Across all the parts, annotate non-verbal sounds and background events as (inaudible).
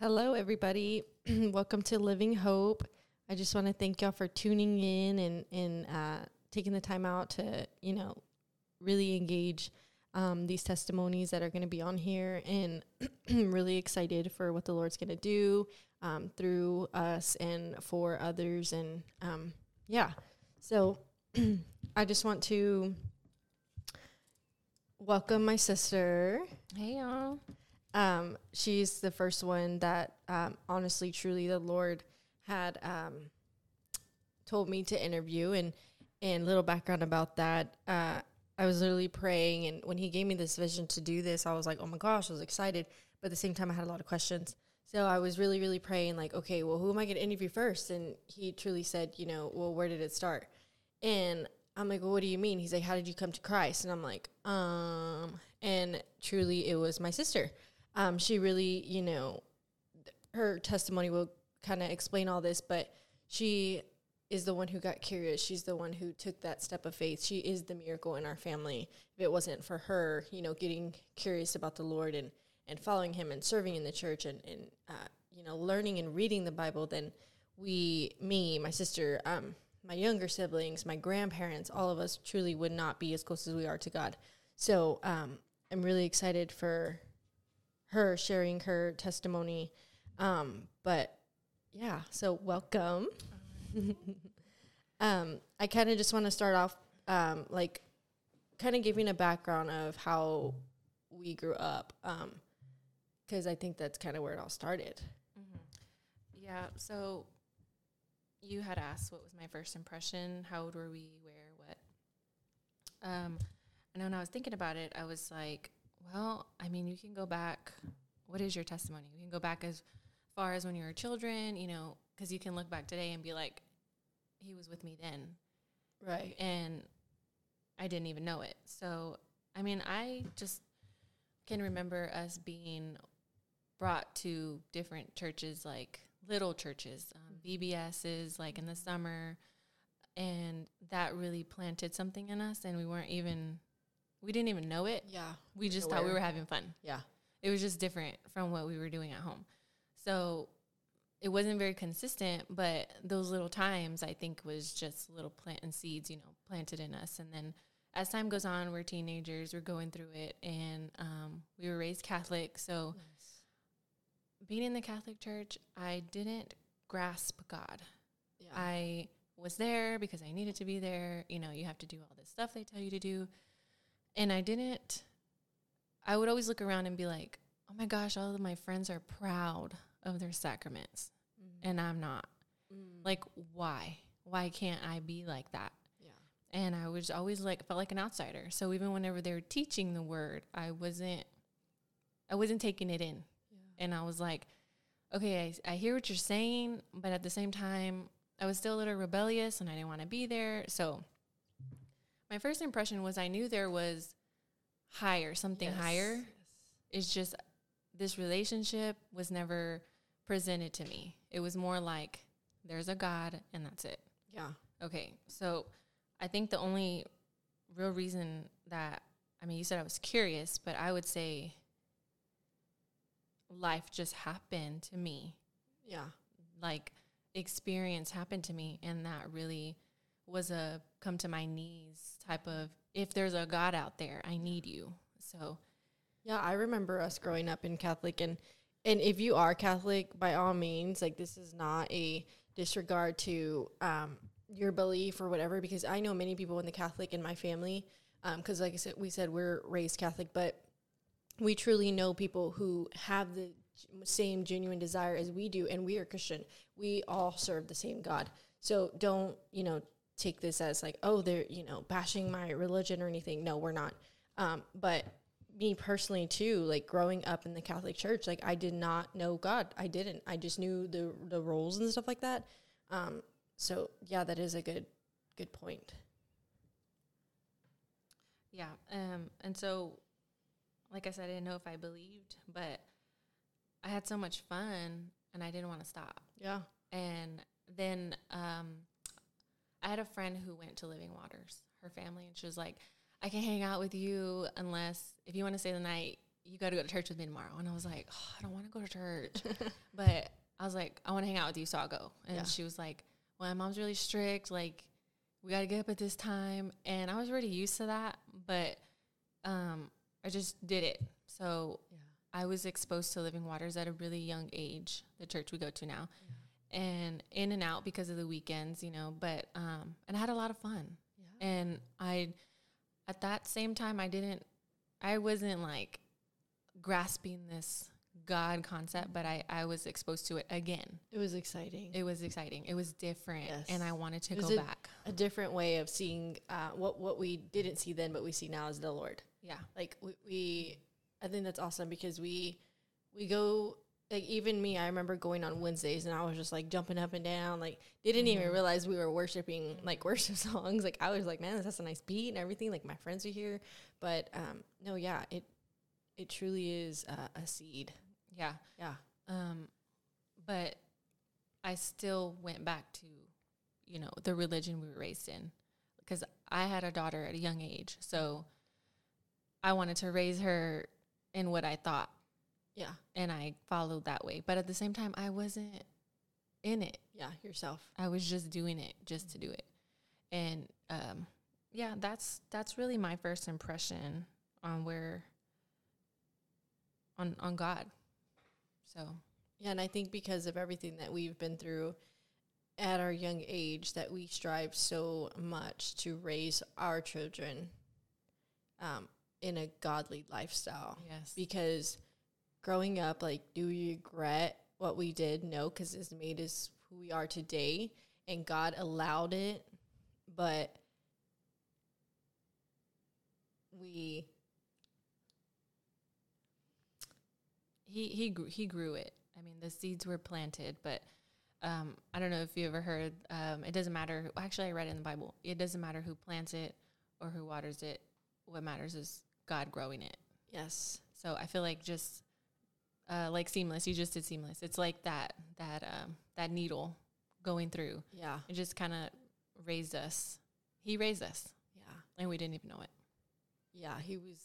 Hello, everybody. (clears throat) Welcome to Living Hope. I just want to thank y'all for tuning in and and uh, taking the time out to you know really engage um, these testimonies that are going to be on here, and (clears throat) really excited for what the Lord's going to do um, through us and for others, and um, yeah. So (clears throat) I just want to welcome my sister. Hey y'all. Um, she's the first one that, um, honestly, truly, the Lord had um, told me to interview. And and little background about that, uh, I was literally praying, and when He gave me this vision to do this, I was like, oh my gosh, I was excited, but at the same time, I had a lot of questions. So I was really, really praying, like, okay, well, who am I going to interview first? And He truly said, you know, well, where did it start? And I'm like, well, what do you mean? He's like, how did you come to Christ? And I'm like, um, and truly, it was my sister um, she really, you know, her testimony will kind of explain all this, but she is the one who got curious. She's the one who took that step of faith. She is the miracle in our family. If it wasn't for her, you know, getting curious about the Lord and, and following him and serving in the church and, and uh, you know, learning and reading the Bible, then we, me, my sister, um, my younger siblings, my grandparents, all of us truly would not be as close as we are to God. So um, I'm really excited for her sharing her testimony. Um, but yeah, so welcome. (laughs) um, I kind of just want to start off, um, like, kind of giving a background of how we grew up, because um, I think that's kind of where it all started. Mm-hmm. Yeah. So you had asked what was my first impression. How old were we? Where? What? Um, and when I was thinking about it, I was like, well, I mean, you can go back. What is your testimony? You can go back as far as when you were children, you know, because you can look back today and be like, he was with me then. Right. And I didn't even know it. So, I mean, I just can remember us being brought to different churches, like little churches, um, VBSs, like in the summer. And that really planted something in us, and we weren't even we didn't even know it. Yeah. We just aware. thought we were having fun. Yeah. It was just different from what we were doing at home. So it wasn't very consistent, but those little times I think was just little planting seeds, you know, planted in us. And then as time goes on, we're teenagers, we're going through it, and um, we were raised Catholic. So nice. being in the Catholic Church, I didn't grasp God. Yeah. I was there because I needed to be there. You know, you have to do all this stuff they tell you to do. And I didn't, I would always look around and be like, oh my gosh, all of my friends are proud of their sacraments. Mm-hmm. And I'm not. Mm. Like, why? Why can't I be like that? Yeah. And I was always like, felt like an outsider. So even whenever they were teaching the word, I wasn't, I wasn't taking it in. Yeah. And I was like, okay, I, I hear what you're saying, but at the same time, I was still a little rebellious and I didn't want to be there. So my first impression was I knew there was higher, something yes. higher. Yes. It's just this relationship was never presented to me. It was more like there's a God and that's it. Yeah. Okay. So I think the only real reason that I mean you said I was curious, but I would say life just happened to me. Yeah. Like experience happened to me and that really was a come to my knees type of if there's a God out there, I need you. So yeah, I remember us growing up in Catholic and and if you are Catholic, by all means, like this is not a disregard to um, your belief or whatever, because I know many people in the Catholic in my family, because um, like I said, we said we're raised Catholic, but we truly know people who have the same genuine desire as we do, and we are Christian. We all serve the same God. So don't you know take this as like, oh, they're, you know, bashing my religion or anything. No, we're not. Um, but me personally too, like growing up in the Catholic Church, like I did not know God. I didn't. I just knew the the roles and stuff like that. Um, so yeah, that is a good good point. Yeah. Um, and so, like I said, I didn't know if I believed, but I had so much fun, and I didn't want to stop. Yeah. And then um, I had a friend who went to Living Waters, her family, and she was like, I can hang out with you unless if you want to stay the night, you got to go to church with me tomorrow. And I was like, oh, I don't want to go to church. (laughs) but I was like, I want to hang out with you. So I'll go. And Yeah. she was like, well, my mom's really strict. Like, we got to get up at this time. And I was already used to that. But um, I just did it. So Yeah. I was exposed to living waters at a really young age, the church we go to now. And in and out because of the weekends, you know, but um and I had a lot of fun. Yeah. And I at that same time I didn't I wasn't like grasping this God concept, but I I was exposed to it again. It was exciting. It was exciting. It was different Yes. and I wanted to go a- back. a different way of seeing uh, what what we didn't see then, but we see now as the Lord. Yeah. Like we, we I think that's awesome because we we go like even me. I remember going on Wednesdays and I was just like jumping up and down. Like didn't even Mhm. realize we were worshiping like (laughs) worship songs. Like I was like, man, that's a nice beat and everything. Like my friends are here, but um, no, yeah, it it truly is uh, a seed. Yeah. Yeah, Um, but I still went back to, you know, the religion we were raised in because I had a daughter at a young age. So I wanted to raise her in what I thought yeah, and I followed that way. But at the same time, I wasn't in it. yeah. Yourself. I was just doing it just to do it. And um, yeah, that's that's really my first impression on where on on God. So Yeah, and I think because of everything that we've been through at our young age, that we strive so much to raise our children um, in a godly lifestyle. yes, Because growing up, like, do we regret what we did? No, because it's made us who we are today, and God allowed it, but we he he he grew it. I mean, the seeds were planted, but um, I don't know if you ever heard. Um, it doesn't matter. Who, actually, I read it in the Bible. It doesn't matter who plants it or who waters it. What matters is God growing it. yes, So I feel like just uh, like seamless. You just did seamless. It's like that that um, that needle going through. yeah, It just kind of raised us. He raised us, yeah. and we didn't even know it. yeah, he was,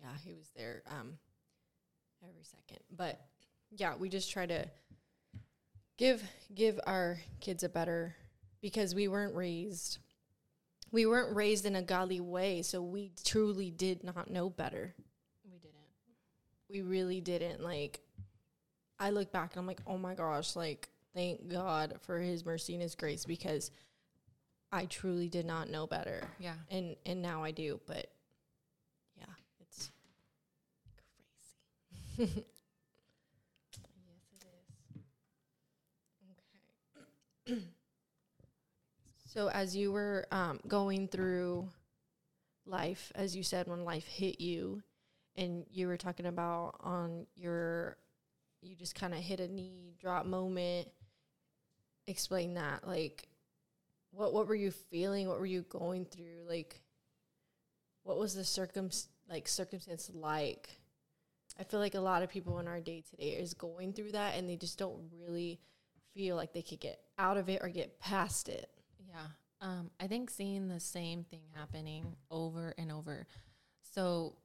yeah, he was there um, every second. But yeah, we just try to give give our kids a better because we weren't raised, we weren't raised in a godly way, so we truly did not know better. We really didn't. Like, I look back and I'm like, oh my gosh, like, thank God for His mercy and His grace because I truly did not know better Yeah. and and now I do, but yeah, it's crazy. (laughs) Yes, it is. Okay. so as you were um, going through life, as you said, when life hit you, and you were talking about on your, you just kind of hit a knee drop moment. Explain that, like, what what were you feeling? What were you going through? Like, what was the circum like circumstance like? I feel like a lot of people in our day today is going through that, and they just don't really feel like they could get out of it or get past it. Yeah. Um, I think seeing the same thing happening over and over. So,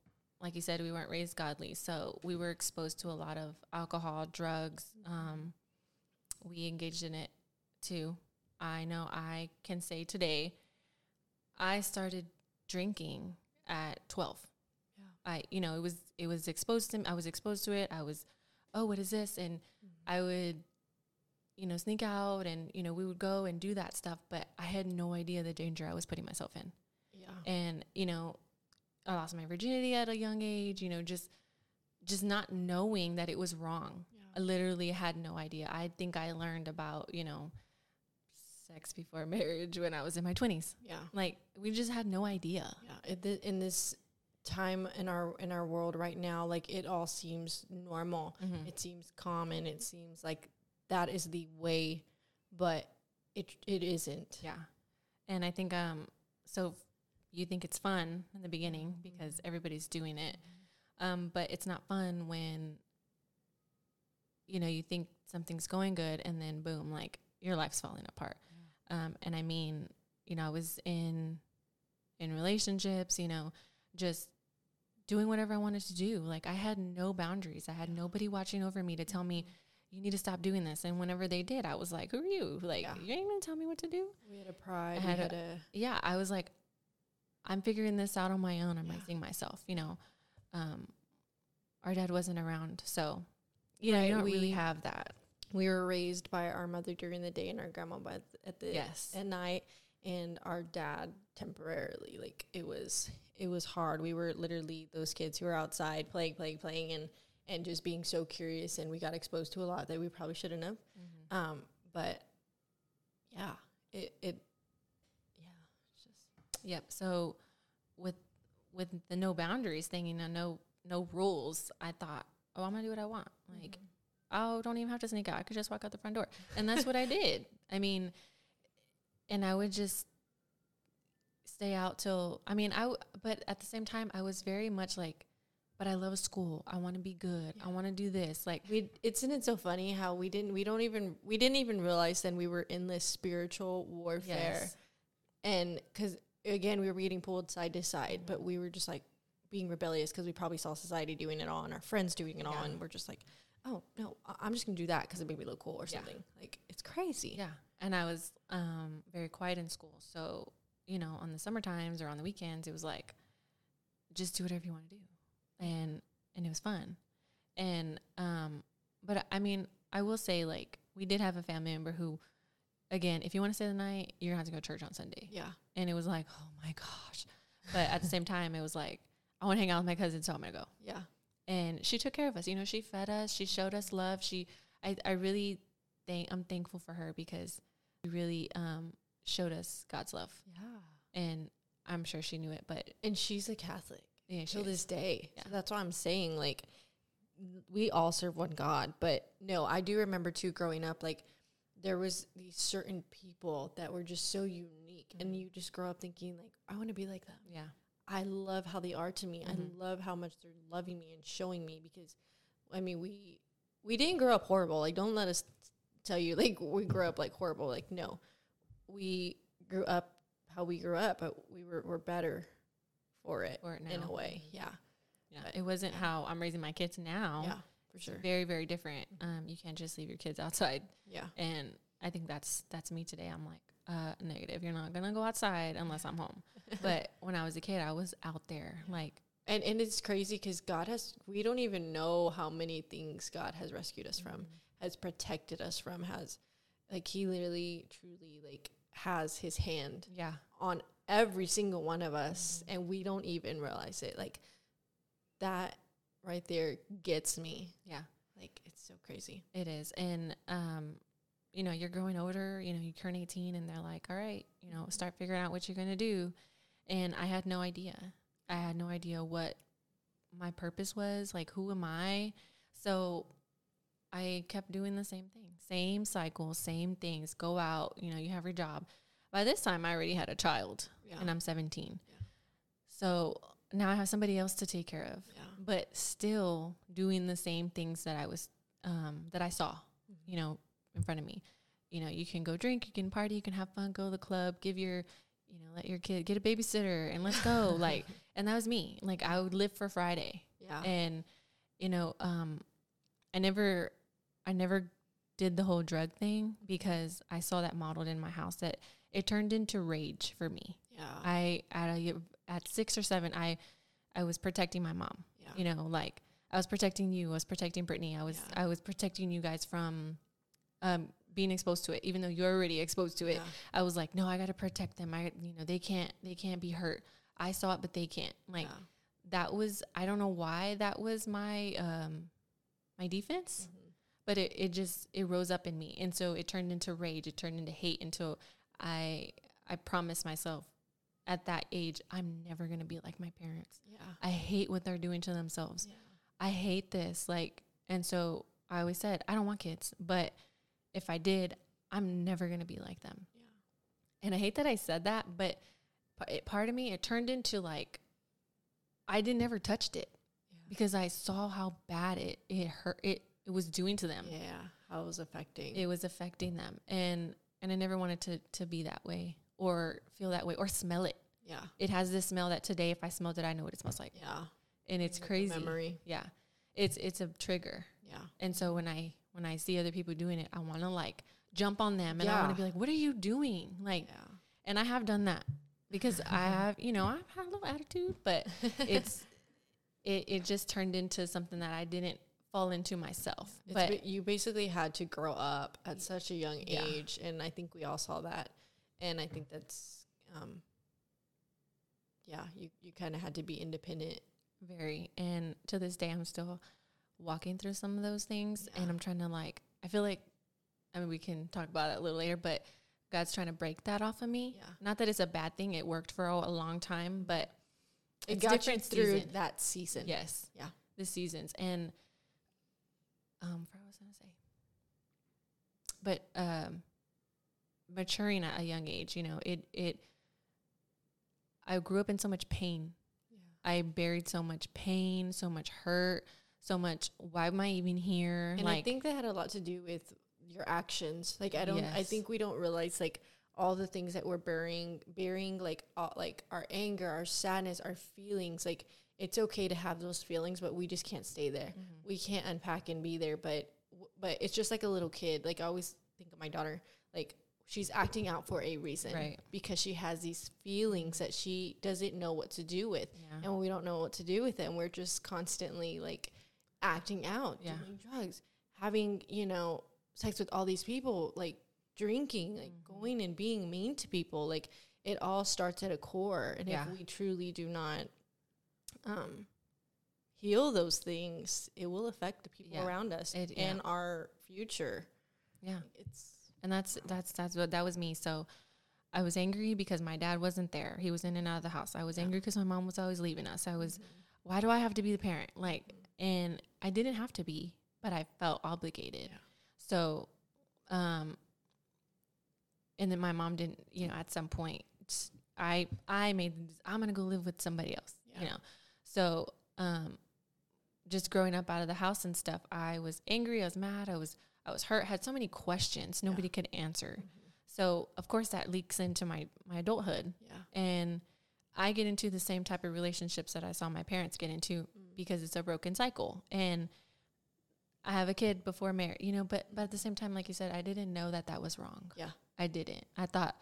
like you said, we weren't raised godly. So, we were exposed to a lot of alcohol, drugs. Um, we engaged in it too. I know I can say today, I started drinking at 12. Yeah. I, you know, it was, it was exposed to, I was exposed to it. I was, oh, what is this? And I would, you know, sneak out and, you know, we would go and do that stuff, but I had no idea the danger I was putting myself in. Yeah. And, you know, I lost my virginity at a young age, you know, just just not knowing that it was wrong. I literally had no idea. I think I learned about, you know, sex before (laughs) marriage when I was in my 20s. Yeah. Like we just had no idea. Yeah. In this time in our in our world right now, like it all seems normal. Mhm. It seems common. It seems like that is the way, but it it isn't. Yeah. And I think um so you think it's fun in the beginning because everybody's doing it. Um but it's not fun when you know you think something's going good and then boom like your life's falling apart. Um and I mean, you know, I was in in relationships, you know, just doing whatever I wanted to do. Like I had no boundaries. I had nobody watching over me to tell me you need to stop doing this. And whenever they did, I was like, "Who are you? Like Yeah. you ain't gonna tell me what to do." We had a pride. I we had a- a Yeah, I was like, "I'm figuring this out on my own. I'm Yeah. raising myself." You know, um, our dad wasn't around, so you know, you don't really we- have that. we were raised by our mother during the day and our grandma by at the Yes. at night and our dad temporarily like it was it was hard we were literally those kids who were outside playing playing playing and and just being so curious and we got exposed to a lot that we probably shouldn't have um but yeah it it yeah it's just Yep. So with with the no boundaries thing, you know, no no rules, I thought, oh, I'm gonna do what I want. Mm-hmm. Like, oh, don't even have to sneak out. I could just walk out the front door, and that's what I did. I mean, and I would just stay out till. I mean, I. W- but at the same time, I was very much like, but I love school. I want to be good. I want to do this. Like, we isn't it so funny how we didn't we don't even we didn't even realize then we were in this spiritual warfare yes, and because again we were getting pulled side to side but we were just like being rebellious because we probably saw society doing it all and our friends doing it all and we're just like oh no i'm just gonna do that because it made me look cool or Yeah. something like it's crazy Yeah. And I was um, very quiet in school. So, you know, on the summer times or on the weekends, it was like, just do whatever you want to do. And, and it was fun. And, um, but I mean, I will say like, we did have a family member who, again, if you want to stay the night, you're gonna have to go to church on Sunday. yeah And it was like, oh my gosh. But at the same time, it was like, I want to hang out with my cousin, so I'm gonna go yeah and she took care of us. You know, she fed us, she showed us love. She, I, I really think I'm thankful for her because she really um, showed us God's love, yeah and I'm sure she knew it. But and she's a catholic yeah, till this day Yeah. so that's why i'm saying like we all serve one god but no i do remember too growing up like there was these certain people that were just so unique and you just grow up thinking like i want to be like them yeah, I love how they are to me. Mhm. I love how much they're loving me and showing me because I mean we we didn't grow up horrible. Like don't let us tell you like we grew up like horrible. Like no. We grew up how we grew up, but we were we're better for it, For it in a way. Mhm. Yeah. yeah. But- It wasn't how I'm raising my kids now. Yeah, for sure. very, very different. Um, you can't just leave your kids outside, Yeah. and I think that's that's me today. I'm like, uh, negative. You're not gonna go outside unless I'm home. (laughs) But when I was a kid, I was out there, like, And and it's crazy because God has we don't even know how many things God has rescued us from, has protected us from, has like he literally truly like has his hand yeah, on every single one of us and we don't even realize it like that right there gets me yeah. like it's so crazy It is. And um, you know, you're growing older, you know, you turn 18 and they're like, "All right, you know, start figuring out what you're going to do." And I had no idea. I had no idea what my purpose was, like who am I? So I kept doing the same thing. Same cycle, same things. Go out, you know, you have your job. By this time I already had a child yeah and I'm 17. Yeah. So now I have somebody else to take care of yeah but still doing the same things that I was um, that I saw, you know, in front of me. You know, you can go drink, you can party, you can have fun, go to the club, give your, you know, let your kid get a babysitter and let's go. (laughs) like, and that was me. Like, I would live for Friday, yeah and you know, um, I never, I never did the whole drug thing because I saw that modeled in my house that it turned into rage for me. yeah I at a, at six or seven, I I was protecting my mom yeah you know like i was protecting you i was protecting brittany i was Yeah. i was protecting you guys from um being exposed to it even though you're already exposed to it yeah. i was like no i got to protect them i you know they can't they can't be hurt i saw it but they can't like that was i don't know why that was my um my defense Mhm. but it, it just it rose up in me and so it turned into rage it turned into hate until i i promised myself at that age i'm never going to be like my parents yeah i hate what they're doing to themselves yeah I hate this. Like, and so I always said, I don't want kids, but if I did, I'm never going to be like them. yeah And I hate that I said that, but it, part of me, it turned into like, I didn't ever touched it because I saw how bad it, it hurt, it, it was doing to them. yeah how it was affecting It was affecting them. And, and I never wanted to, to be that way or feel that way or smell it. yeah It has this smell that today, if I smelled it, I know what it smells like. yeah and it's Like crazy. memory. Yeah, it's it's a trigger. Yeah. And so when I when I see other people doing it, I want to like jump on them and I want to be like, "What are you doing?" Like, Yeah. and I have done that (laughs) because I have, you know, I've had a little attitude, but (laughs) it's it it just turned into something that I didn't fall into myself. It's but you basically had to grow up at such a young Yeah. age, and I think we all saw that. And I think that's, um, yeah, you, you kind of had to be independent. very and to this day I'm still walking through some of those things and I'm trying to like I feel like I mean we can talk about it a little later, but God's trying to break that off of me. Yeah. Not that it's a bad thing. It worked for a, a long time, but It it's got you through season. that season. Yes. Yeah. The seasons. And um I was I gonna say. But um maturing at a young age, you know, it it I grew up in so much pain. Yeah. I buried so much pain, so much hurt, so much why am I even here? And like I think that had a lot to do with your actions. Like I don't, I think we don't realize like all the things that we're burying, burying like all, like our anger, our sadness, our feelings. Like it's okay to have those feelings, but we just can't stay there. Mm-hmm. We can't unpack and be there. But but it's just like a little kid. Like I always think of my daughter. Like she's acting out for a reason, Right. Because she has these feelings that she doesn't know what to do with yeah. and we don't know what to do with it and we're just constantly like acting out Yeah. doing drugs having you know sex with all these people like drinking like Mm-hmm. going and being mean to people like it all starts at a core and Yeah. if we truly do not um heal those things it will affect the people around us It- and our future yeah. it's And that's that's that's what that was me. So I was angry because my dad wasn't there. He was in and out of the house. I was Yeah. angry because my mom was always leaving us. I was why do I have to be the parent? Like and I didn't have to be, but I felt obligated. Yeah. So um and then my mom didn't, you know, at some point I I made I'm going to go live with somebody else, you know. So um just growing up out of the house and stuff, I was angry, I was mad, I was I was hurt, had so many questions nobody could answer. Mm-hmm. So of course that leaks into my my adulthood, yeah. And I get into the same type of relationships that I saw my parents get into mm. because it's a broken cycle. And I have a kid before marriage, you know, but but at the mm-hmm. same time, like you said, I didn't know that that was wrong. yeah. I didn't. I thought,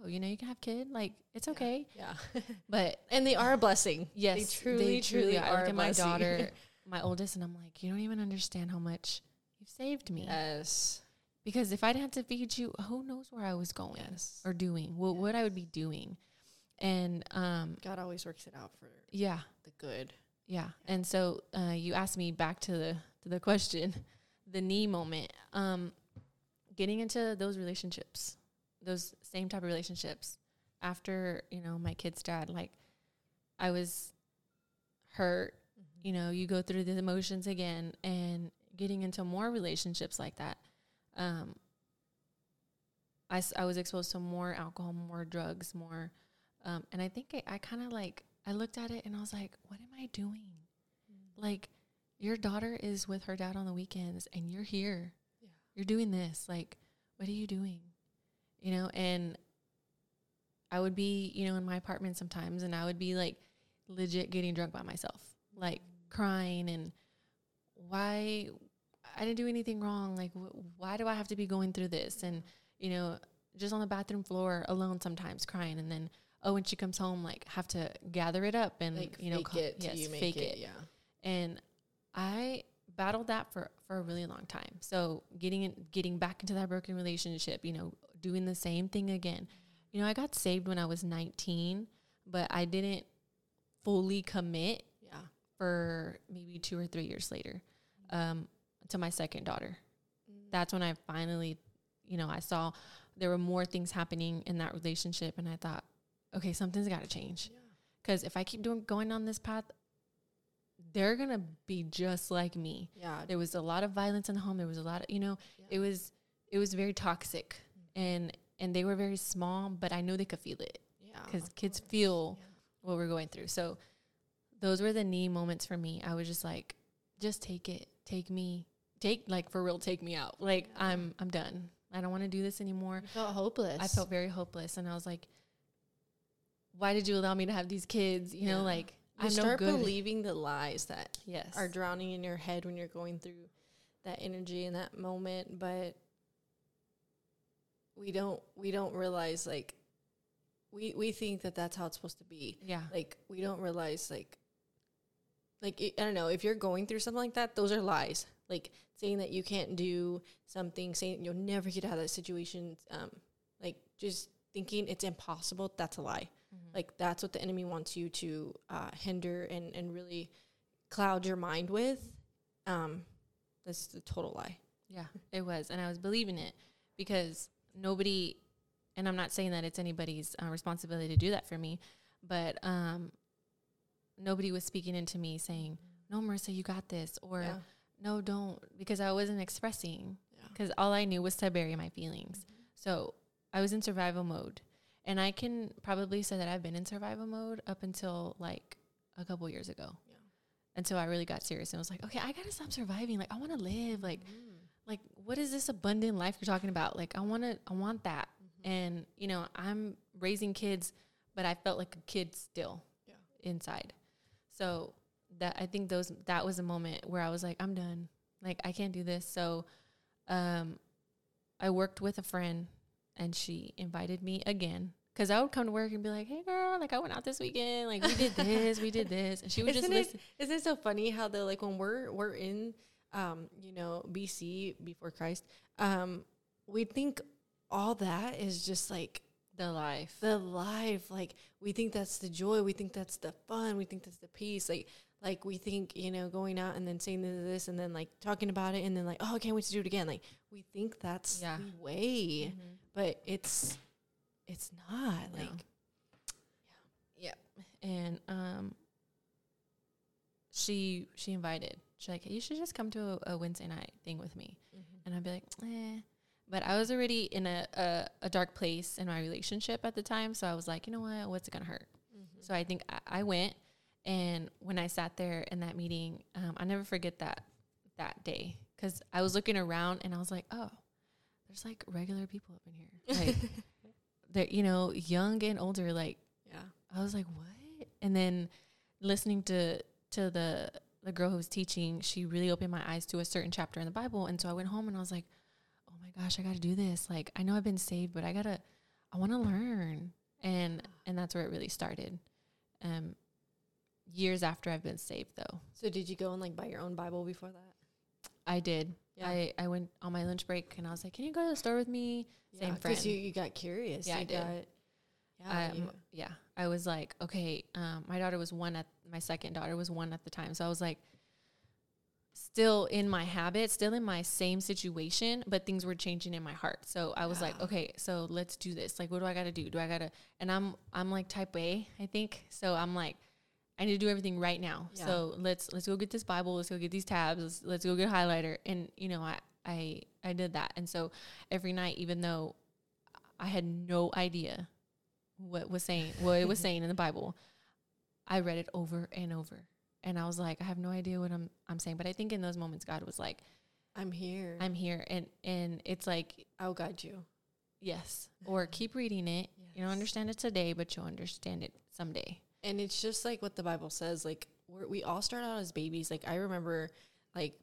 oh, you know, you can have kid, like it's okay. yeah. (laughs) But and they are a blessing. (laughs) Yes, they truly truly I are look a at my daughter, (laughs) my oldest, and I'm like, you don't even understand how much you've saved me. yes Because if I didn't have to feed you, who knows where I was going yes or doing, what what I would be doing. And um, God always works it out for yeah, the good. Yeah. And so uh, you asked me back to the to the question, (laughs) the knee moment. Um, getting into those relationships, those same type of relationships after, you know, my kid's dad, like I was hurt, you know, you go through the emotions again and getting into more relationships like that. Um, I, I was exposed to more alcohol, more drugs, more, um, and I think I, I kind of like, I looked at it and I was like, what am I doing? Like, your daughter is with her dad on the weekends and you're here. Yeah. You're doing this. Like, what are you doing? You know, and I would be, you know, in my apartment sometimes and I would be like legit getting drunk by myself, like crying and why I didn't do anything wrong. Like, wh- why do I have to be going through this? And, you know, just on the bathroom floor alone sometimes crying. And then, oh, when she comes home, like, have to gather it up and, like you know, it yes, you make fake it. it. Yeah. And I battled that for, for a really long time. So getting in, getting back into that broken relationship, you know, doing the same thing again. You know, I got saved when I was 19, but I didn't fully commit Yeah. for maybe two or three years later um, to my second daughter. That's when I finally, you know, I saw there were more things happening in that relationship, and I thought, okay, something's got to change. Because if I keep doing going on this path, they're gonna be just like me. Yeah. There was a lot of violence in the home. There was a lot of, you know, Yeah. it was it was very toxic, and and they were very small, but I know they could feel it Yeah. because kids course. feel Yeah. what we're going through. So those were the knee moments for me. I was just like, just take it, take me, take like for real, take me out. Like I'm I'm done. I don't want to do this anymore. You felt hopeless. I felt very hopeless, and I was like, why did you allow me to have these kids? You know, like no start good. believing the lies that yes. are drowning in your head when you're going through that energy in that moment but we don't we don't realize like we we think that that's how it's supposed to be yeah. like we don't realize like like i don't know if you're going through something like that those are lies like saying that you can't do something saying you'll never get out of that situation um like just thinking it's impossible that's a lie Mhm. like that's what the enemy wants you to uh, hinder and and really cloud your mind with um that's the total lie Yeah, it was. And I was believing it because nobody, and I'm not saying that it's anybody's uh, responsibility to do that for me, but um, nobody was speaking into me saying, no, Marissa, you got this, or yeah no, don't, because I wasn't expressing, yeah because all I knew was to bury my feelings. So I was in survival mode. And I can probably say that I've been in survival mode up until like a couple years ago. Yeah. Until I really got serious and was like, okay, I gotta stop surviving. Like I wanna live. Like Mm. like what is this abundant life you're talking about like i want to i want that Mhm. and you know i'm raising kids but i felt like a kid still Yeah. inside so that i think those that was a moment where i was like i'm done. Like i can't do this. So um i worked with a friend and she invited me again. Because i would come to work and be like hey girl like i went out this weekend. Like we did (laughs) this we did this. And she would just Isn't listen. it, isn't it so funny how they're like when we're we're in um you know BC before Christ um we think all that is just like the life the life like we think that's the joy we think that's the fun we think that's the peace like like we think you know going out and then saying this, this and then like talking about it and then like oh I can't wait to do it again like we think that's Yeah. the way Mhm. but it's it's not No. like yeah. And um she she invited. She's like, you should just come to a, a Wednesday night thing with me. And I'd be like, eh. But I was already in a, a, a dark place in my relationship at the time. So I was like, you know what? What's it going to hurt? Mhm. So I think I, I went. And when I sat there in that meeting, um, I never forget that that day because I was looking around and I was like, oh, there's like regular people up in here. Like, (laughs) they're, you know, young and older. Like, yeah I was like, what? And then listening to to the the girl who was teaching, she really opened my eyes to a certain chapter in the Bible. And so I went home and I was like, my gosh, I got to do this. Like, I know I've been saved, but I gotta, I want to learn. And and that's where it really started. Um, years after I've been saved, though, so did you go and like buy your own Bible before that I did. Yeah. I I went on my lunch break and I was like, can you go to the store with me? Same friend. Because you, you got curious. Yeah, you I did. Got, yeah, um, yeah, I was like, okay, um, my daughter was one at my second daughter was one at the time, so I was like, still in my habit, still in my same situation, but things were changing in my heart. So I was like, okay, so let's do this. Like, what do I got to do? Do I got to? And I'm I'm like type A, I think. So I'm like, I need to do everything right now. Yeah. So let's let's go get this Bible. Let's go get these tabs. Let's, let's go get a highlighter. And you know, I I I did that. And so every night, even though I had no idea what was saying what it was (laughs) saying in the Bible, I read it over and over. And I was like, I have no idea what I'm I'm saying. But I think in those moments God was like, I'm here. I'm here and and it's like, I'll guide you. yes. Or keep reading it. You don't understand it today, but you'll understand it someday. And it's just like what the Bible says. Like we're, we all start out as babies. Like I remember, like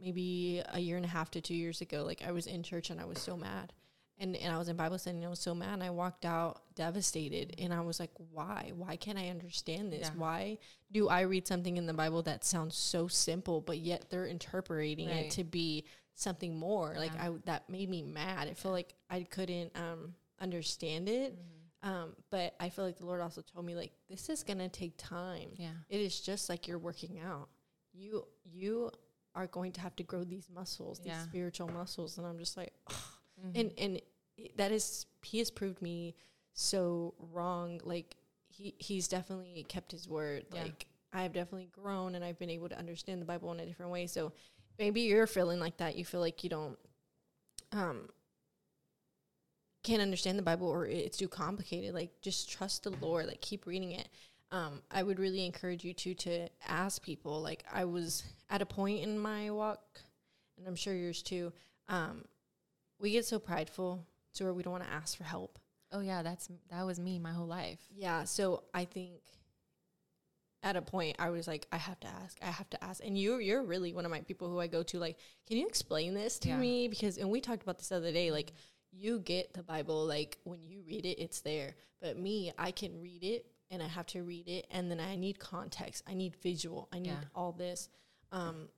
maybe a year and a half to two years ago. Like I was in church and I was so mad, and and I was in Bible study and I was so mad. And I walked out devastated, and I was like, why? Why can't I understand this? Yeah. Why do I read something in the Bible that sounds so simple, but yet they're interpreting Right. it to be something more? Like I that made me mad. It felt like I couldn't um understand it. Um, but I feel like the Lord also told me like this is gonna take time. Yeah. It is just like you're working out. You you are going to have to grow these muscles, these Yeah. spiritual muscles, and I'm just like, Mhm. and and that is he has proved me so wrong. Like he he's definitely kept his word. Yeah. Like I've definitely grown and I've been able to understand the Bible in a different way. So maybe you're feeling like that. You feel like you don't um can't understand the Bible or it's too complicated. Like just trust the Lord. Like keep reading it. Um, I would really encourage you to to ask people. Like I was at a point in my walk, and I'm sure yours too. Um, we get so prideful to where we don't want to ask for help. oh yeah, that's that was me my whole life. Yeah. So I think, at a point I was like, I have to ask, I have to ask. And you you're really one of my people who I go to like, can you explain this to Yeah. me? Because and we talked about this the other day, like you get the Bible, like when you read it, it's there. But me, I can read it and I have to read it and then I need context. I need visual. I need Yeah. all this um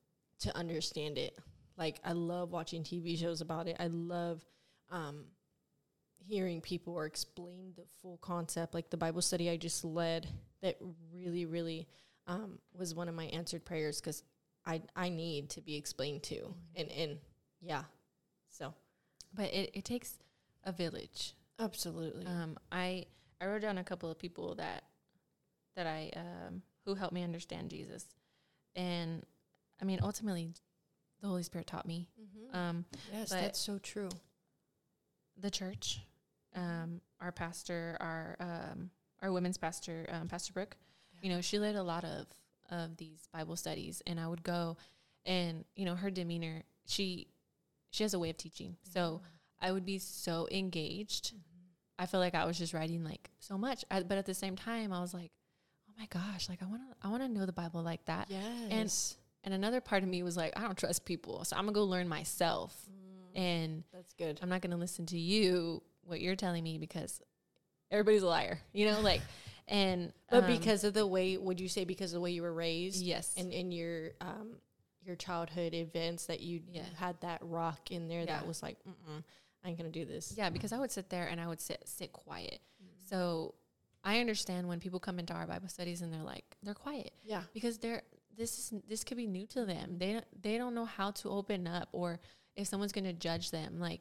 to understand it. Like I love watching TV shows about it. I love um hearing people or explain the full concept. Like the bible study i just led that really really um, was one of my answered prayers because i i need to be explained to. And and yeah so. But it, it takes a village. absolutely. Um, I I wrote down a couple of people that that I um, who helped me understand Jesus, and I mean ultimately, the Holy Spirit taught me. Um, yes that's so true. the church, um, our pastor, our um, our women's pastor, um, Pastor Brooke, you know, she led a lot of of these Bible studies, and I would go, and you know, her demeanor, she she has a way of teaching, so I would be so engaged. I feel like I was just writing like so much, I, but at the same time, I was like, oh my gosh, like I want to I want to know the Bible like that. yes. And another part of me was like, I don't trust people, so I'm gonna go learn myself, Mm, and that's good. I'm not going to listen to you what you're telling me because everybody's a liar, you know, like (laughs) and but um, because of the way would you say because of the way you were raised? Yes, and in your um your childhood events that you, Yeah. had that rock in there that was like Mm-mm, i ain't gonna do this. Yeah, because I would sit there and I would sit sit quiet. Mm-hmm. So I understand when people come into our Bible studies and they're like they're quiet. Yeah. Because they're this is this could be new to them. They don't they don't know how to open up or if someone's going to judge them. Like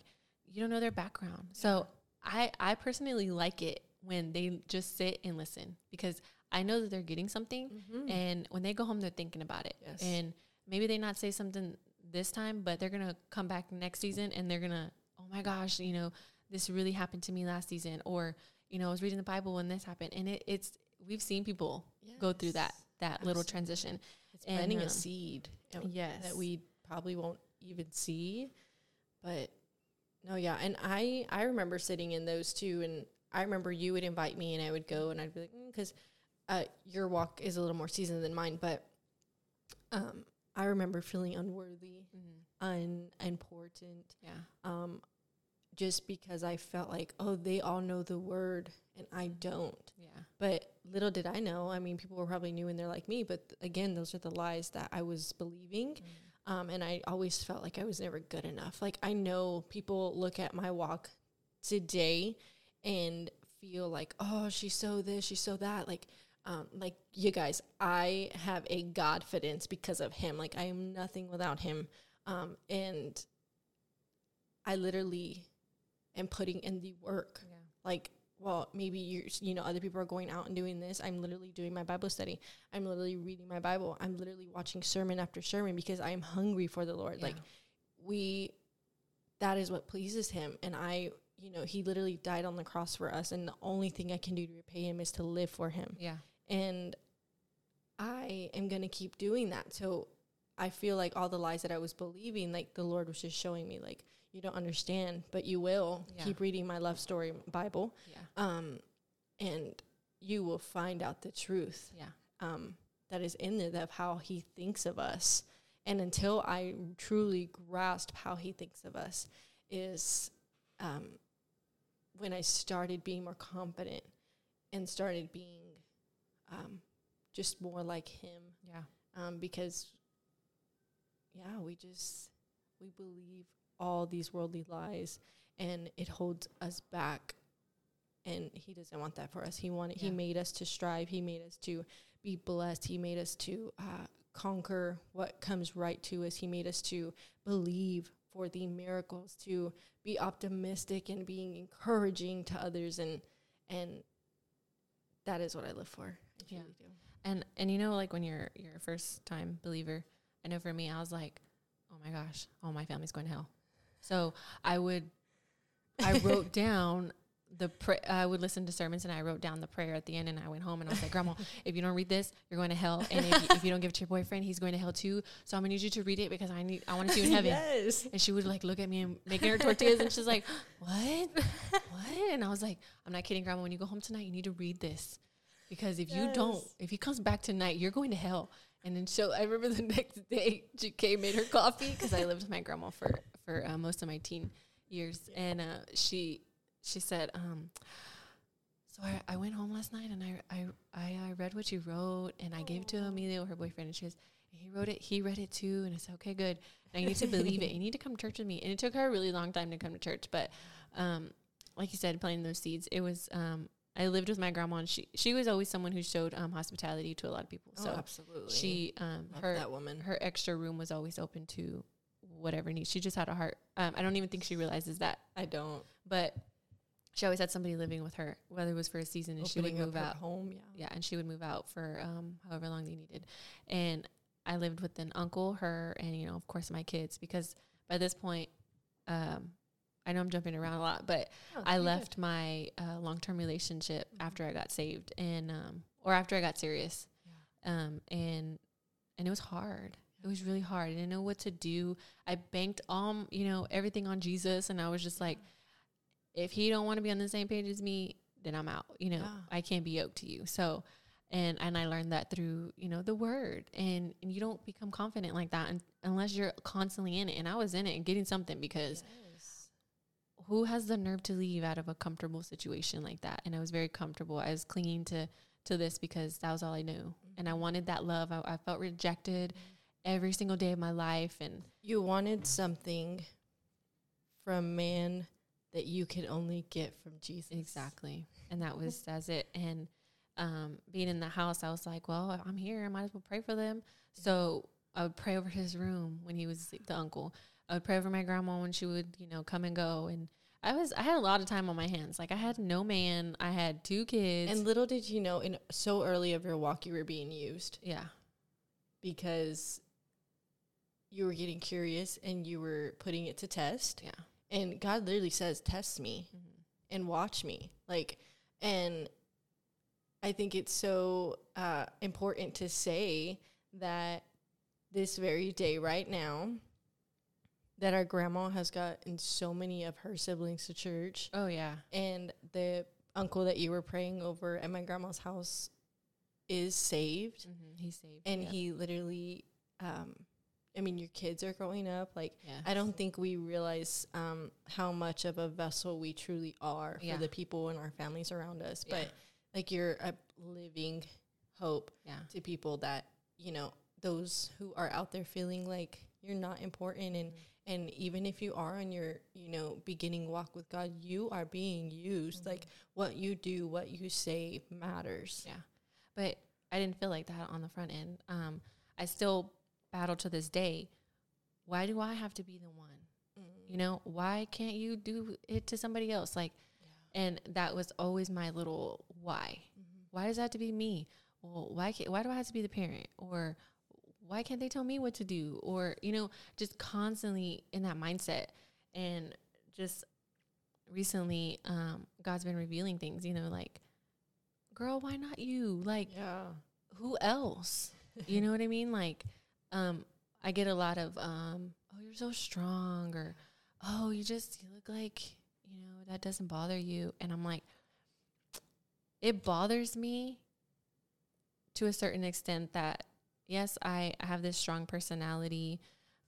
you don't know their background. So I I personally like it when they just sit and listen because I know that they're getting something Mhm. and when they go home they're thinking about it Yes. and maybe they not say something this time but they're gonna come back next season and they're gonna oh my gosh you know this really happened to me last season or you know i was reading the bible when this happened and it, it's we've seen people go through that Yes. that little transition planting um, a seed and- yes that we probably won't even see. But no, yeah. And I, I remember sitting in those two, and I remember you would invite me, and I would go, and I'd be like, because uh, your walk is a little more seasoned than mine, but um, I remember feeling unworthy, Mhm. unimportant, yeah um, just because I felt like, oh, they all know the word, and I don't. yeah But little did I know. I mean, people were probably new and they're like me, but th- again, those are the lies that I was believing. Um, and I always felt like I was never good enough. Like I know people look at my walk today and feel like, oh, she's so this, she's so that. Like, um, like you guys, I have a godfidence because of him. Like I am nothing without him. Um, and I literally am putting in the work. Yeah. Like well maybe you you know other people are going out and doing this. I'm literally doing my bible study. I'm literally reading my bible. I'm literally watching sermon after sermon because i'm hungry for the lord. Like we that is what pleases him. And i you know he literally died on the cross for us and the only thing i can do to repay him is to live for him. Yeah. And i am going to keep doing that. So i feel like all the lies that i was believing like the lord was just showing me like you don't understand but you will Yeah. keep reading my love story bible yeah um, and you will find out the truth yeah um, that is in there of how he thinks of us. And until I truly grasp how he thinks of us, is um, when I started being more confident and started being um, just more like him. yeah Um, because, yeah, we just we believe all these worldly lies, and it holds us back. And he doesn't want that for us. He wanted. He made us to strive. He made us to be blessed. He made us to uh, conquer what comes right to us. He made us to believe for the miracles, to be optimistic and being encouraging to others, and and that is what I live for. I Yeah. do. And and you know, like when you're you're a first time believer, I know for me, I was like, oh my gosh, all my family's going to hell. So I would, I wrote (laughs) down the pra- I would listen to sermons and I wrote down the prayer at the end and I went home and I was like, Grandma, if you don't read this, you're going to hell, and if you, if you don't give it to your boyfriend, he's going to hell too. So I'm gonna need you to read it because I need I want to see you in heaven. yes. And she would like look at me and making her tortillas, and she's like, "What? what?" And I was like, "I'm not kidding, Grandma. When you go home tonight, you need to read this." because if you don't, if he comes back tonight, you're going to hell. And then so I remember the (laughs) next day came made her coffee because I lived with my grandma for for uh, most of my teen years, and uh, she she said, um, so I, I went home last night and I, I I I read what you wrote and I gave it to Emilio, her boyfriend, and she and he wrote it. He read it too, and I said, okay, good. Now you need to believe it. You need to come to church with me. And it took her a really long time to come to church, but um, like you said, planting those seeds. It was um, I lived with my grandma, and she she was always someone who showed um, hospitality to a lot of people. So oh, absolutely. she um Love her that woman. her extra room was always open to whatever needs. She just had a heart. Um, I don't even think she realizes that, I don't. but she always had somebody living with her, whether it was for a season, and she would Opening move out. home. Yeah. Yeah, and she would move out for um, however long they needed. And I lived with an uncle, her, and you know, of course, my kids. Because by this point, um, I know I'm jumping around a lot, but Oh, I you're good. left my uh, long term relationship after I got saved, and um, or after I got serious, um, and and it was hard. It was really hard. I didn't know what to do. I banked all you know everything on Jesus, and I was just like, if he don't want to be on the same page as me, then I'm out. You know, Yeah. I can't be yoked to you. So, and and I learned that through you know the word, and and you don't become confident like that un- unless you're constantly in it. And I was in it and getting something because. Who has the nerve to leave out of a comfortable situation like that? And I was very comfortable. I was clinging to to this because that was all I knew, and I wanted that love. I, I felt rejected every single day of my life, and You wanted something from man that you could only get from Jesus. exactly, and that was that's it. And um, being in the house, I was like, well, I'm here. I might as well pray for them. So I would pray over his room when he was asleep, the uncle. I would pray over my grandma when she would, you know, come and go. And I was, I had a lot of time on my hands. Like I had no man. I had two kids. And little did you know, in so early of your walk, you were being used yeah, because you were getting curious and you were putting it to test. yeah. And God literally says, "Test me Mm-hmm. and watch me." Like, and I think it's so uh, important to say that this very day, right now, that our grandma has gotten so many of her siblings to church, Oh yeah. and the uncle that you were praying over at my grandma's house is saved, Mm-hmm. He's saved. and yeah. he literally. Um, I mean, your kids are growing up. Like, yeah. I don't think we realize um, how much of a vessel we truly are for Yeah. the people and our families around us. But like you're a living hope to people that you know those who are out there feeling like you're not important and Mm-hmm. And even if you are on your you know beginning walk with God, you are being used. Mm-hmm. Like what you do, what you say matters. Yeah. But I didn't feel like that on the front end. Um, I still battle to this day. Why do I have to be the one? You know, why can't you do it to somebody else? Like, and that was always my little why. Why does that have to be me? Well, why can't, why do I have to be the parent? Or why can't they tell me what to do? Or, you know, just constantly in that mindset. And just recently, um, God's been revealing things, you know, like, girl, why not you? Like, Yeah. who else? You know what I mean? Like, um, I get a lot of, um, oh, you're so strong, or oh, you just you look like you know that doesn't bother you, and I'm like, it bothers me to a certain extent that yes, I have this strong personality,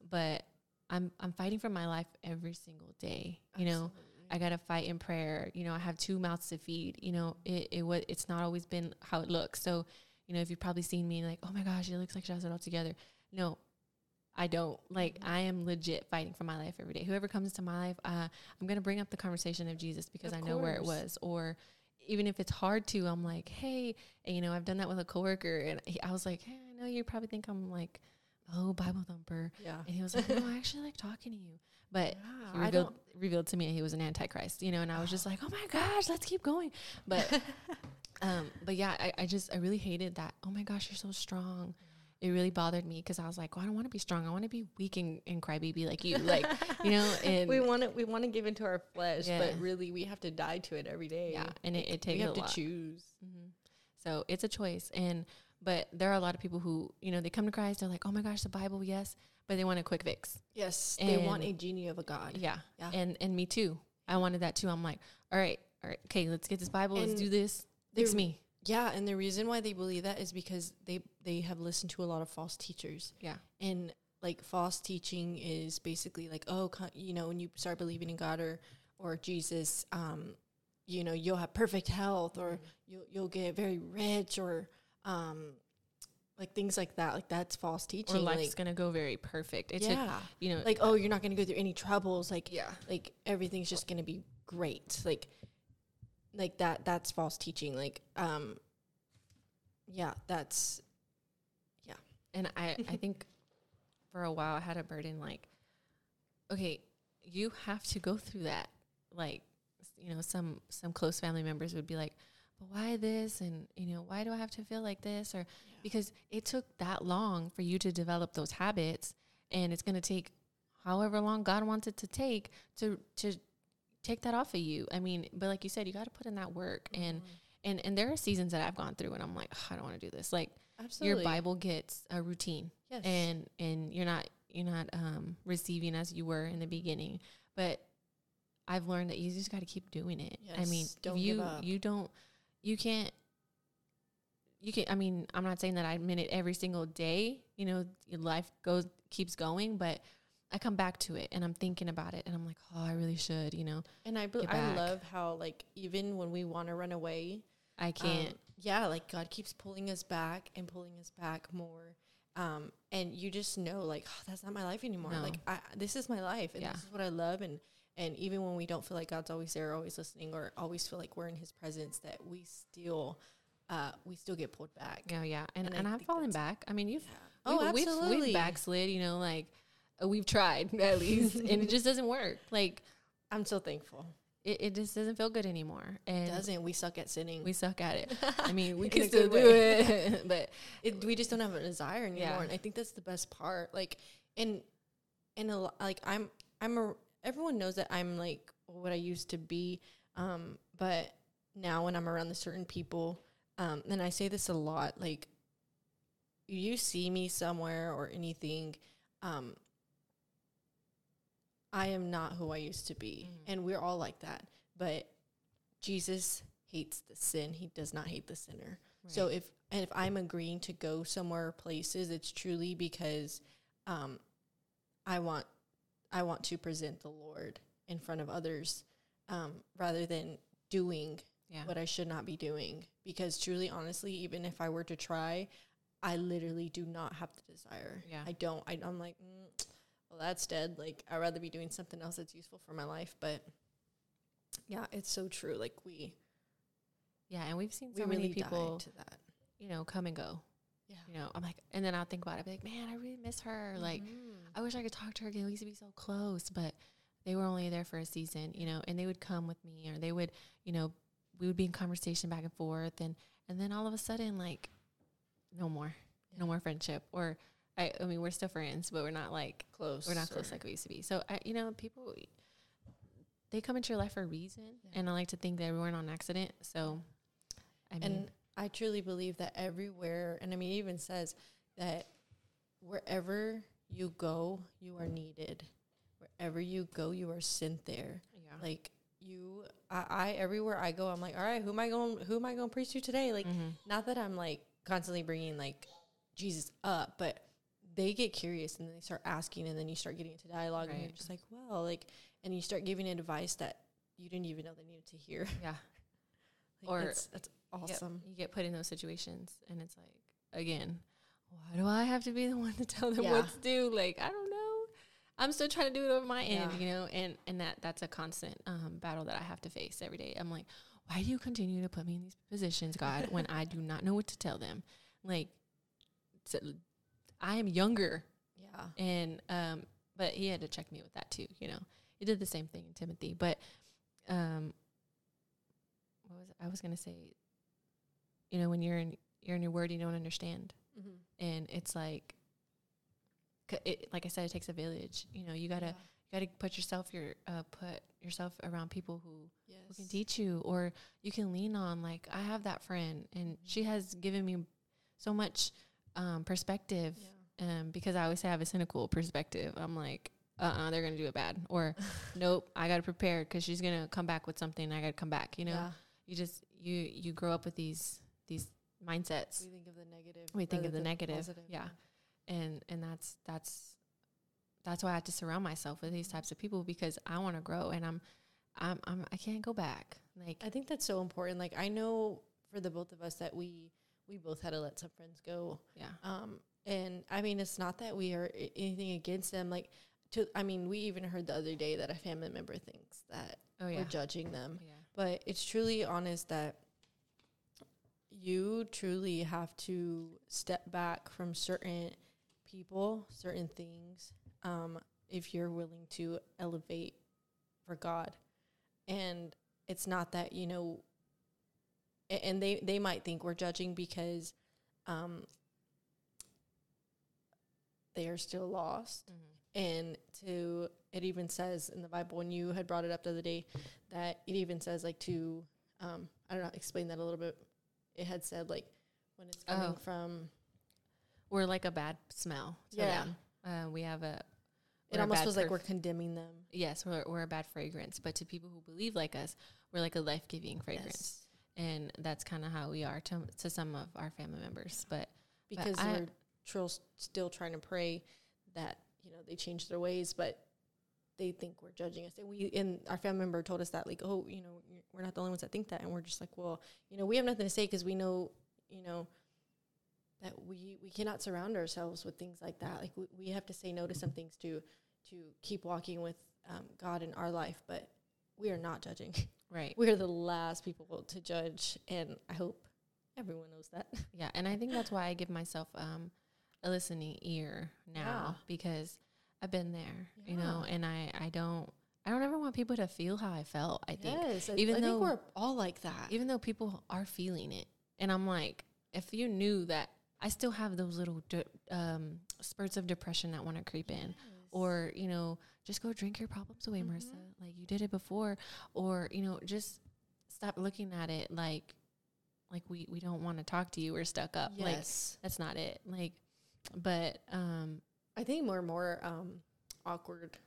but I'm I'm fighting for my life every single day. You know, I gotta fight in prayer. You know, I have two mouths to feed. You know, it it was it's not always been how it looks. So, you know, if you've probably seen me like, oh my gosh, it looks like she has it all together. No, I don't. Like I am legit fighting for my life every day. Whoever comes into my life, uh, I'm gonna bring up the conversation of Jesus because Of I know where it was. Or even if it's hard to, I'm like, hey, and, you know, I've done that with a coworker, and he, I was like, hey, know you probably think I'm like, oh, Bible thumper, Yeah. and he was like, no, I actually like talking to you, but (laughs) Yeah, he revealed, revealed to me he was an antichrist, you know, and I was just like, oh my gosh, let's keep going. But, (laughs) um, but yeah, I, I just, I really hated that. Oh my gosh, you're so strong. It really bothered me because I was like, well, I don't want to be strong. I want to be weak and, and crybaby like you, like, you know, (laughs) and we want to we want to give into our flesh, Yeah. but really we have to die to it every day. yeah, and it, it we takes have a to lot. choose. hmm So it's a choice. And, but there are a lot of people who, you know, they come to Christ, they're like, oh my gosh, the Bible, yes, but they want a quick fix. Yes, and they want a genie of a god. Yeah. Yeah. And and me too. I wanted that too. I'm like, all right, all right, okay, let's get this Bible. let's do this. Fix me. Yeah, and the reason why they believe that is because they they have listened to a lot of false teachers. Yeah. And like false teaching is basically like, oh, you know, when you start believing in God or or Jesus, um, you know, you'll have perfect health or you'll you'll get very rich or um, like things like that. Like that's false teaching. Or life's like, gonna go very perfect. It's a, yeah, you know, like oh, you're not gonna go through any troubles. Like yeah, like everything's just gonna be great. Like like that. That's false teaching. Like um, yeah, that's yeah. and I I (laughs) think for a while I had a burden like, okay, you have to go through that. Like, you know, some some close family members would be like, but why this? And you know, why do I have to feel like this? Or because it took that long for you to develop those habits, and it's going to take however long God wants it to take to to take that off of you. I mean, but like you said, you got to put in that work, and and and there are seasons that I've gone through, and I'm like, "Ugh, I don't want to do this. Like absolutely your Bible gets a routine, Yes. and and you're not you're not um, receiving as you were in the beginning, but I've learned that you just got to keep doing it. I mean, don't if you you don't you can't you can I mean, I'm not saying that I admit it every single day, you know, your life goes keeps going, but I come back to it and I'm thinking about it and I'm like, "Oh, I really should," you know. and I I love how like even when we want to run away, I um, can't yeah, like God keeps pulling us back and pulling us back more. Um, and you just know like oh, that's not my life anymore. No. Like I, this is my life, and Yeah. this is what I love. And and even when we don't feel like God's always there, always listening, or always feel like we're in His presence, that we still, uh, we still get pulled back. Yeah, yeah. And And I and, I've fallen back. I mean, you've Yeah. Oh, we've, we've- absolutely. We've, backslid, you know, like uh, we've tried (laughs) at least, (laughs) and it just doesn't work. Like I'm so thankful. it, it just doesn't feel good anymore, and It doesn't we suck at sinning? we suck at it. I mean, we (laughs) can still do it, but it, we just don't have a desire anymore Yeah. and i think that's the best part like and and a, like i'm i'm a everyone knows that i'm like what i used to be um but now when i'm around the certain people um and i say this a lot like you see me somewhere or anything um i am not who i used to be. Mhm. and we're all like that but jesus hates the sin. He does not hate the sinner. So if and if I'm agreeing to go somewhere places, it's truly because um, I want I want to present the Lord in front of others um, rather than doing yeah, what I should not be doing. Because truly, honestly, even if I were to try, I literally do not have the desire. Yeah. I don't. I, I'm like, mm, well, that's dead. Like I'd rather be doing something else that's useful for my life. But yeah, it's so true. Like we yeah, and we've seen we so really many people, to that. you know, come and go. Yeah. You know, I'm like, and then I'll think about it, be like, man, I really miss her. Like, Mhm. I wish I could talk to her again. We used to be so close, but they were only there for a season, you know, and they would come with me or they would, you know, we would be in conversation back and forth and and then all of a sudden like no more. No more friendship. Or I I mean we're still friends, but we're not like close. we're not close like we used to be. So I you know, people they come into your life for a reason. Yeah. And I like to think that we weren't on accident. So I mean and I truly believe that everywhere, and I mean, it even says that wherever you go, you are needed. Wherever you go, you are sent there. yeah. Like you, I, I everywhere I go, I'm like, all right, who am I going? Who am I going to preach to today? Like, Mhm. not that I'm like constantly bringing like Jesus up, but they get curious and then they start asking, and then you start getting into dialogue, and you're just like, well, like, and you start giving advice that you didn't even know they needed to hear. (laughs) Yeah. Like, Or- it's, that's Yep. awesome. You get put in those situations and it's like again, why do I have to be the one to tell them Yeah. what to do? Like, I don't know. I'm still trying to do it over my end, Yeah. you know, and and that that's a constant um, battle that I have to face every day. I'm like, why do you continue to put me in these positions, God, when I do not know what to tell them? Like, I am younger, Yeah. and um, but he had to check me with that too. You know, he did the same thing in Timothy, but um, what was I was gonna say? You know, when you're in you're in your word, you don't understand, Mm-hmm. and it's like, it, like I said, it takes a village. You know, you gotta you gotta put yourself your uh, put yourself around people who yes. who can teach you or you can lean on like i have that friend and she has given me so much um, perspective Yeah. um, because i always say i have a cynical perspective i'm like uh-uh they're gonna do it bad or (laughs) nope i gotta prepare because she's gonna come back with something and i gotta come back you know Yeah. you just you you grow up with these these mindsets. We think of the negative. We think of the negative. positive, yeah. and and that's that's that's why I have to surround myself with these types of people because I want to grow and I'm I'm I'm I can't go back. Like I think that's so important. Like I know for the both of us that we we both had to let some friends go. yeah. Um, and I mean, it's not that we are anything against them. Like, to I mean, we even heard the other day that a family member thinks that Oh yeah. we're judging them, yeah. but it's truly honest that you truly have to step back from certain people, certain things, um, if you're willing to elevate for God. And it's not that, you know, and they, they might think we're judging because um, they are still lost Mm-hmm. and to it even says in the bible and you had brought it up the other day that it even says like to um i don't know explain that a little bit it had said like when it's coming Oh. from We're like a bad smell to Yeah. them. Uh, we have a it almost feels like we're condemning them yes, we're we're a bad fragrance, but to people who believe like us, we're like a life giving fragrance. And that's kind of how we are to to some of our family members. But because I- they're trill, still trying to pray that you know they change their ways but they think we're judging us. And we and our family member told us that like oh you know we're not the only ones that think that. And we're just like well you know we have nothing to say because we know you know that we we cannot surround ourselves with things like that. Like we, we have to say no to some things to to keep walking with um, god in our life. But we are not judging. Right. (laughs) we are the last people to judge and i hope everyone knows that. Yeah, and I think that's why I give myself um, a listening ear now Yeah. because I've been there, you know, and I I don't I don't ever want people to feel how I felt. I think yes, even I though- think we're all like that. even though people are feeling it, and I'm like, if you knew that I still have those little de- um, spurts of depression that want to creep in, or you know, just go drink your problems away, Marissa, Mhm. like you did it before, or you know, just stop looking at it like like we we don't want to talk to you. We're stuck up. Like yes, that's not it. Like, but um, I think we're more um, awkward.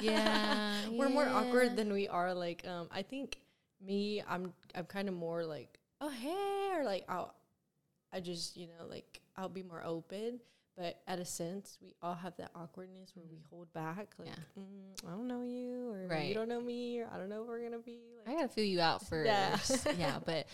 yeah, (laughs) we're more awkward than we are like. Um, I think me, I'm I'm kind of more like, oh hey, or like I'll, I just you know like I'll be more open. But at a sense, we all have that awkwardness where we Mhm. hold back, like Yeah. mm, I don't know you, or you don't know me, or I don't know if we're gonna be. Like, I gotta feel you out (laughs) first. Yeah. (laughs) Yeah, but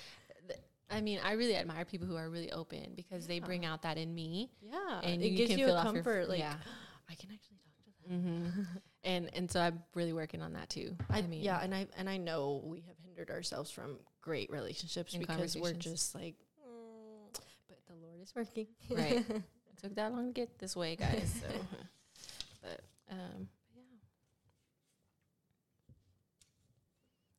I mean, I really admire people who are really open because they bring out that in me, yeah, and it you gives can you feel a off your f- comfort. like yeah. (gasps) I can actually talk to them. hmm (laughs) and and so I'm really working on that too. I, I mean, yeah, and I and I know we have hindered ourselves from great relationships because we're just like, mm, but the Lord is working. Right. (laughs) it took that long to get this way, guys. So, (laughs) but um, yeah.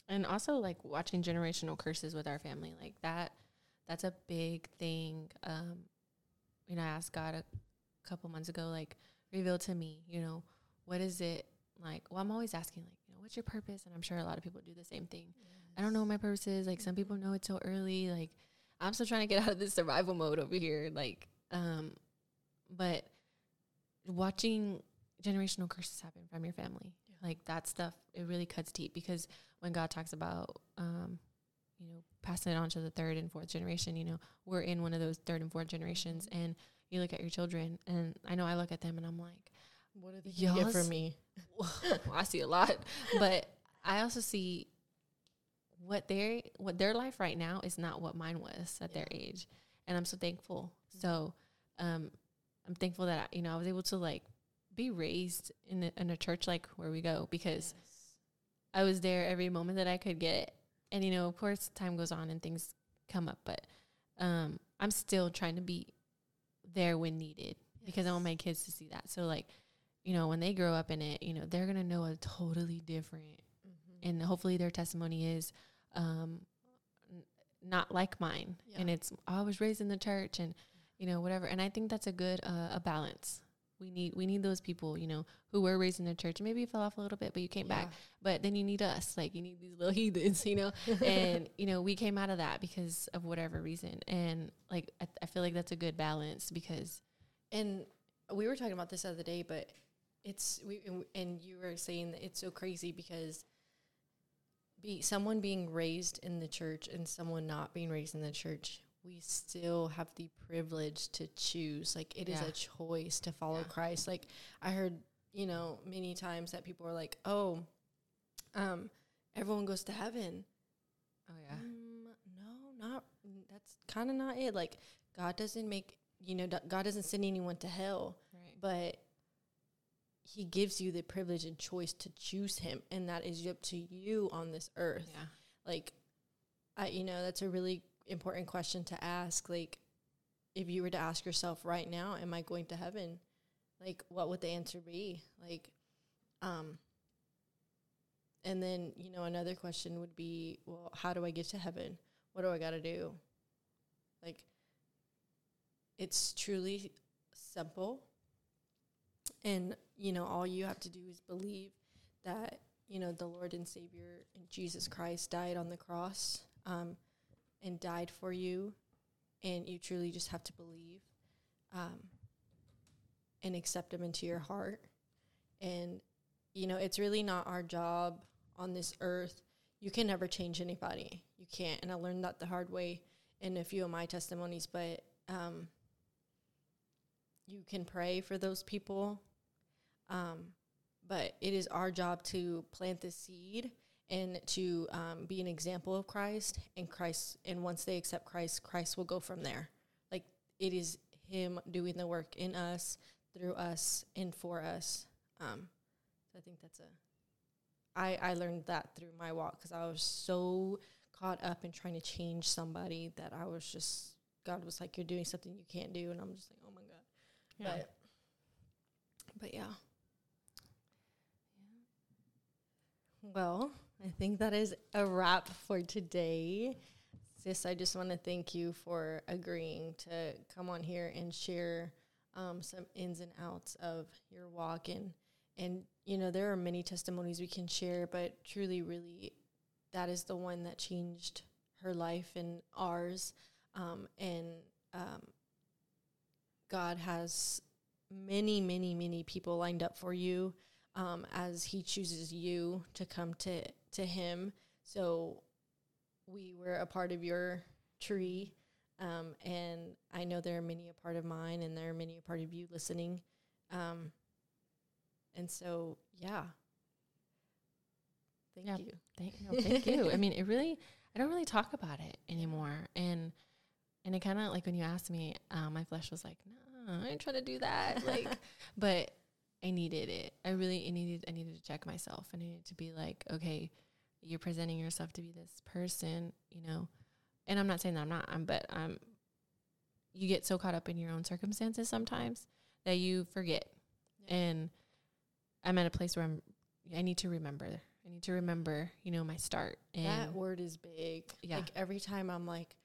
And also, like watching generational curses with our family, like that. That's a big thing. Um, you know, I asked God a couple months ago, like, reveal to me, you know, what is it like? Well, I'm always asking, like, you know, what's your purpose? And I'm sure a lot of people do the same thing. I don't know what my purpose is. Like some people know it so early. Like I'm still trying to get out of this survival mode over here. Like, um, but watching generational curses happen from your family, Yeah. like that stuff, it really cuts deep because when God talks about, um, you know, passing it on to the third and fourth generation, you know, we're in one of those third and fourth generations, Mhm. and you look at your children, and I know I look at them, and I'm like, What are they get from me? (laughs) well, I see a lot, but I also see what their what their life right now is not what mine was at their age, and I'm so thankful. Mhm. So, um, I'm thankful that I, you know I was able to like be raised in a, in a church like where we go because I was there every moment that I could get, and you know of course time goes on and things come up, but um, I'm still trying to be there when needed because I want my kids to see that. So like, you know, when they grow up in it, you know, they're gonna know a totally different, Mhm. and hopefully their testimony is, um, n- not like mine. Yeah. And it's I was raised in the church, and you know whatever. And I think that's a good uh, a balance. We need we need those people, you know, who were raised in the church and maybe you fell off a little bit, but you came back. But then you need us, like you need these little (laughs) heathens, you know. and (laughs) you know we came out of that because of whatever reason, and like I, I feel like that's a good balance because And we were talking about this the other day, but it's we and- and you were saying that it's so crazy because be someone being raised in the church and someone not being raised in the church, we still have the privilege to choose. Like it is Yeah. a choice to follow Yeah. Christ. Like I heard, you know, many times that people are like, "Oh, um, everyone goes to heaven." Oh yeah. Um, no, not that's kind of not it. Like God doesn't make, you know, God doesn't send anyone to hell, Right. but he gives you the privilege and choice to choose him and that is up to you on this earth Yeah. like I you know that's a really important question to ask like if you were to ask yourself right now am I going to heaven? Like what would the answer be? Like um and then you know another question would be well how do I get to heaven? What do I got to do? Like it's truly simple. And you know all you have to do is believe that you know the lord and savior and jesus christ died on the cross. Um, and died for you and you truly just have to believe um, and accept him into your heart. And you know it's really not our job on this earth. You can never change anybody. You can't and i learned that the hard way in a few of my testimonies but um, you can pray for those people. Um, but it is our job to plant the seed and to um, be an example of Christ and Christ and once they accept Christ Christ will go from there like it is him doing the work in us through us and for us um, so I think that's a I I learned that through my walk because I was so caught up in trying to change somebody that I was just God was like you're doing something you can't do and I'm just like oh my god Yeah. but but yeah. Well, I think that is a wrap for today. Sis, I just want to thank you for agreeing to come on here and share um, some ins and outs of your walk and and you know there are many testimonies we can share, but truly, really, that is the one that changed her life and ours. Um, and um, God has many, many, many people lined up for you um, as He chooses you to come to to Him. So we were a part of your tree, um, and I know there are many a part of mine, and there are many a part of you listening. Um, and so, yeah. Thank Yeah. you. Thank, no, thank you. I (laughs) mean, it really, I don't really talk about it anymore. And, and it kind of like when you asked me, um, my flesh was like, no, I ain't trying to do that. Like, (laughs) but I needed it. I really, needed, I needed to check myself. And I needed to be like, okay, you're presenting yourself to be this person, you know, and I'm not saying that I'm not, I'm, but I'm you get so caught up in your own circumstances sometimes that you forget. Yeah. And I'm at a place where I'm, I need to remember. I need to remember, you know, my start. And that word is big. Yeah. Like every time I'm like,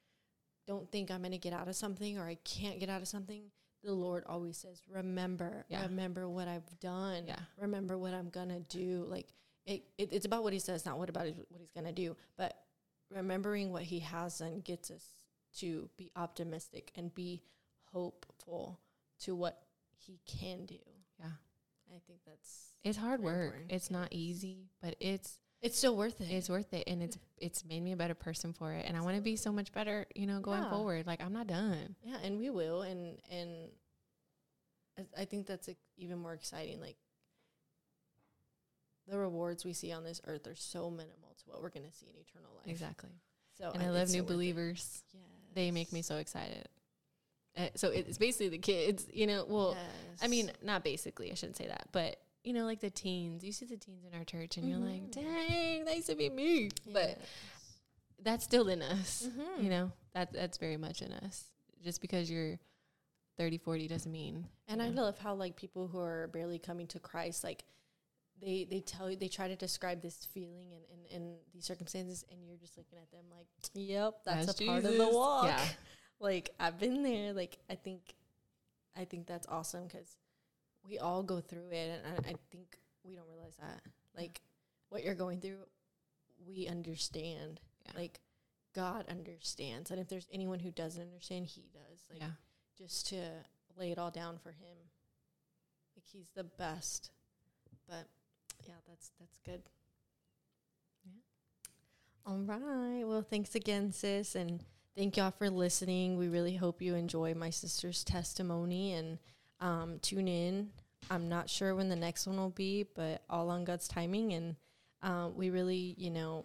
don't think I'm to get out of something or I can't get out of something, the Lord always says, remember, Yeah. remember what I've done. Yeah. Remember what I'm going to do. Like it, it, it's about what he says, not what about what he's going to do. But remembering what he has done gets us to be optimistic and be hopeful to what he can do. yeah, I think that's, it's hard work. important. It's not easy, but it's it's still worth it. it's worth it, and it's it's made me a better person for it. And I want to be so much better, you know, going Yeah. forward. Like I'm not done. Yeah, and we will, and and I- I think that's even more exciting. Like the rewards we see on this earth are so minimal to what we're going to see in eternal life. Exactly. So and I, love Oh, new so believers. Yes. They make me so excited. Uh, so it's basically the kids, you know. Well, I mean, not basically. I shouldn't say that, but you know, like the teens. You see the teens in our church, and you're like, Mhm. "Dang, that used to be me." But that's still in us. Mhm. You know, that that's very much in us. Just because you're 30, 40 doesn't mean. And you I love how like people who are barely coming to Christ, like they they tell you they try to describe this feeling and in, in, these circumstances, and you're just looking at them like, "Yep, that's, That's a part of the walk." Yeah. (laughs) like I've been there. Like I think, I think that's awesome because we all go through it, and I, I think we don't realize that. Like what you're going through, we understand. Yeah. Like God understands, and if there's anyone who doesn't understand, He does. Like yeah. just to lay it all down for Him. Like He's the best. But yeah, that's that's good. Yeah. All right. Well, thanks again, sis, and thank y'all for listening. We really hope you enjoy my sister's testimony and um, tune in. I'm not sure when the next one will be, but all on God's timing. And um, we really, you know,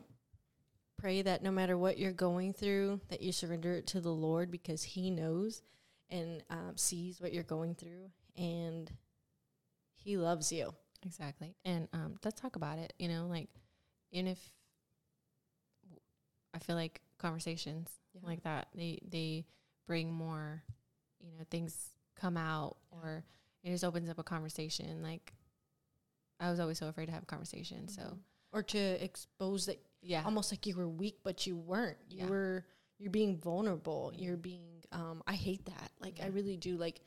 pray that no matter what you're going through, that you surrender it to the Lord because He knows and um, sees what you're going through, and He loves you. Exactly. And um, let's talk about it. You know, like, even if I feel like conversations Yeah. like that, they they bring more, you know, things come out Yeah. or it just opens up a conversation. Like, I was always so afraid to have a conversation. So, Mhm. or to expose that yeah. almost like you were weak, but you weren't. You Yeah. were you're being vulnerable. You're being um I hate that. Like I really do. Like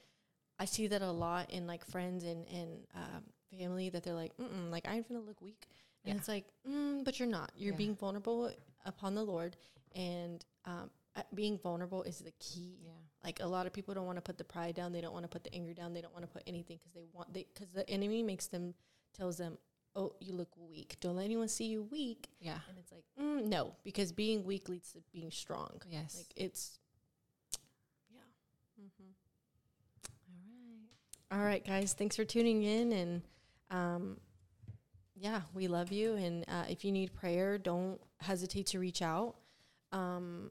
I see that a lot in like friends and and um, family that they're like, Mm-mm, like I'm gonna look weak, and Yeah. it's like, mm, but you're not. You're Yeah. being vulnerable upon the Lord, and um, being vulnerable is the key. yeah. Like a lot of people don't want to put the pride down. They don't want to put the anger down. They don't want to put anything because they want they because the enemy makes them tells them, oh, you look weak. Don't let anyone see you weak. Yeah. And it's like, mm, no, because being weak leads to being strong. Yes. Like it's, yeah. Mm-hmm. All right. All right, guys. Thanks for tuning in. And um, yeah, we love you. And uh, if you need prayer, don't hesitate to reach out. Um,